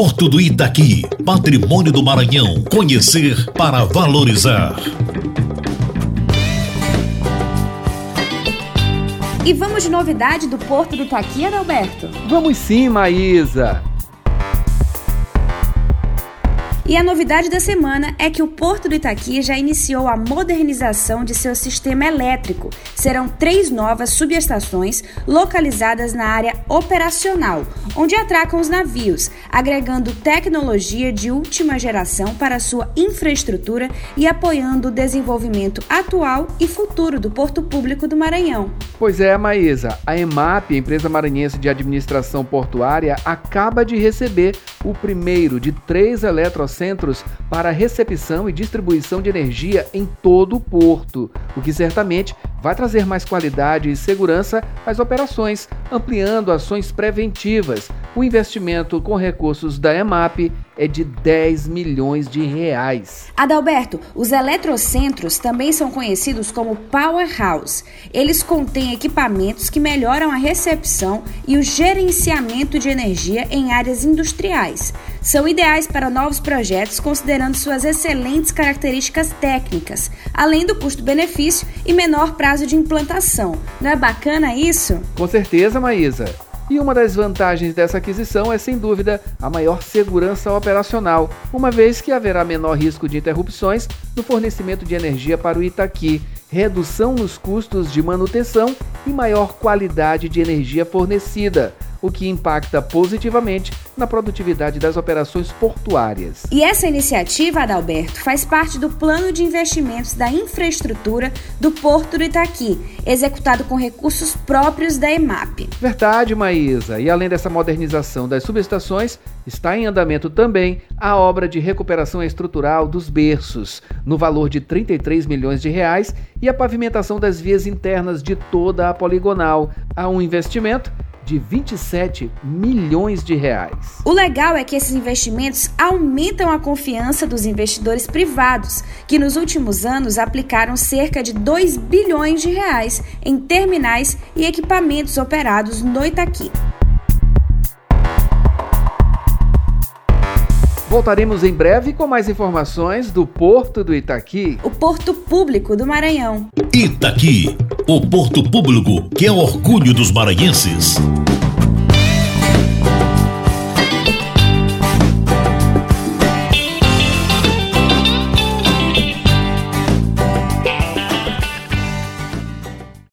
Porto do Itaqui, patrimônio do Maranhão. Conhecer para valorizar. E vamos de novidade do Porto do Itaqui, Adalberto? Vamos sim, Maísa. E a novidade da semana é que o Porto do Itaqui já iniciou a modernização de seu sistema elétrico. Serão três novas subestações localizadas na área operacional, onde atracam os navios, agregando tecnologia de última geração para sua infraestrutura e apoiando o desenvolvimento atual e futuro do Porto Público do Maranhão. Pois é, Maísa, a EMAP, a Empresa Maranhense de Administração Portuária, acaba de receber o primeiro de três eletrocentros para recepção e distribuição de energia em todo o porto, o que certamente vai trazer mais qualidade e segurança às operações, ampliando ações preventivas. O investimento com recursos da EMAP é de 10 milhões de reais. Adalberto, os eletrocentros também são conhecidos como Powerhouse. Eles contêm equipamentos que melhoram a recepção e o gerenciamento de energia em áreas industriais. São ideais para novos projetos, considerando suas excelentes características técnicas, além do custo-benefício e menor prazo de implantação. Não é bacana isso? Com certeza, Maísa. E uma das vantagens dessa aquisição é, sem dúvida, a maior segurança operacional, uma vez que haverá menor risco de interrupções no fornecimento de energia para o Itaqui, redução nos custos de manutenção e maior qualidade de energia fornecida o que impacta positivamente na produtividade das operações portuárias. E essa iniciativa, Adalberto, faz parte do plano de investimentos da infraestrutura do Porto do Itaqui, executado com recursos próprios da EMAP. Verdade, Maísa. E além dessa modernização das subestações, está em andamento também a obra de recuperação estrutural dos berços, no valor de 33 milhões de reais, e a pavimentação das vias internas de toda a poligonal. Há um investimento de 27 milhões de reais. O legal é que esses investimentos aumentam a confiança dos investidores privados, que nos últimos anos aplicaram cerca de 2 bilhões de reais em terminais e equipamentos operados no Itaqui. Voltaremos em breve com mais informações do Porto do Itaqui. O Porto Público do Maranhão. Itaqui, o Porto Público que é orgulho dos maranhenses.